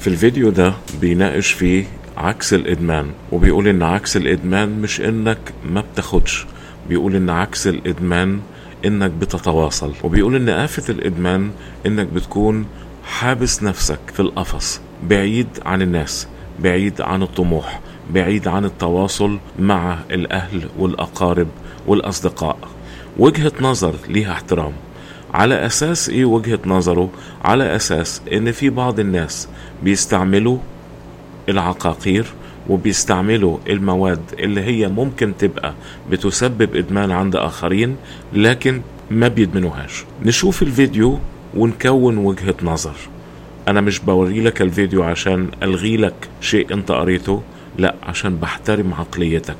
في الفيديو ده بيناقش فيه عكس الإدمان وبيقول إن عكس الإدمان مش إنك ما بتاخدش بيقول إن عكس الإدمان إنك بتتواصل وبيقول إن آفة الإدمان إنك بتكون حابس نفسك في القفص بعيد عن الناس بعيد عن الطموح بعيد عن التواصل مع الأهل والأقارب والأصدقاء. وجهة نظر ليها احترام. على أساس إيه وجهة نظره؟ على أساس إن في بعض الناس بيستعملوا العقاقير وبيستعملوا المواد اللي هي ممكن تبقى بتسبب إدمان عند آخرين لكن ما بيدمنوهاش. نشوف الفيديو ونكون وجهة نظر. أنا مش بوري لك الفيديو عشان ألغي لك شيء أنت قريته لا عشان بحترم عقليتك.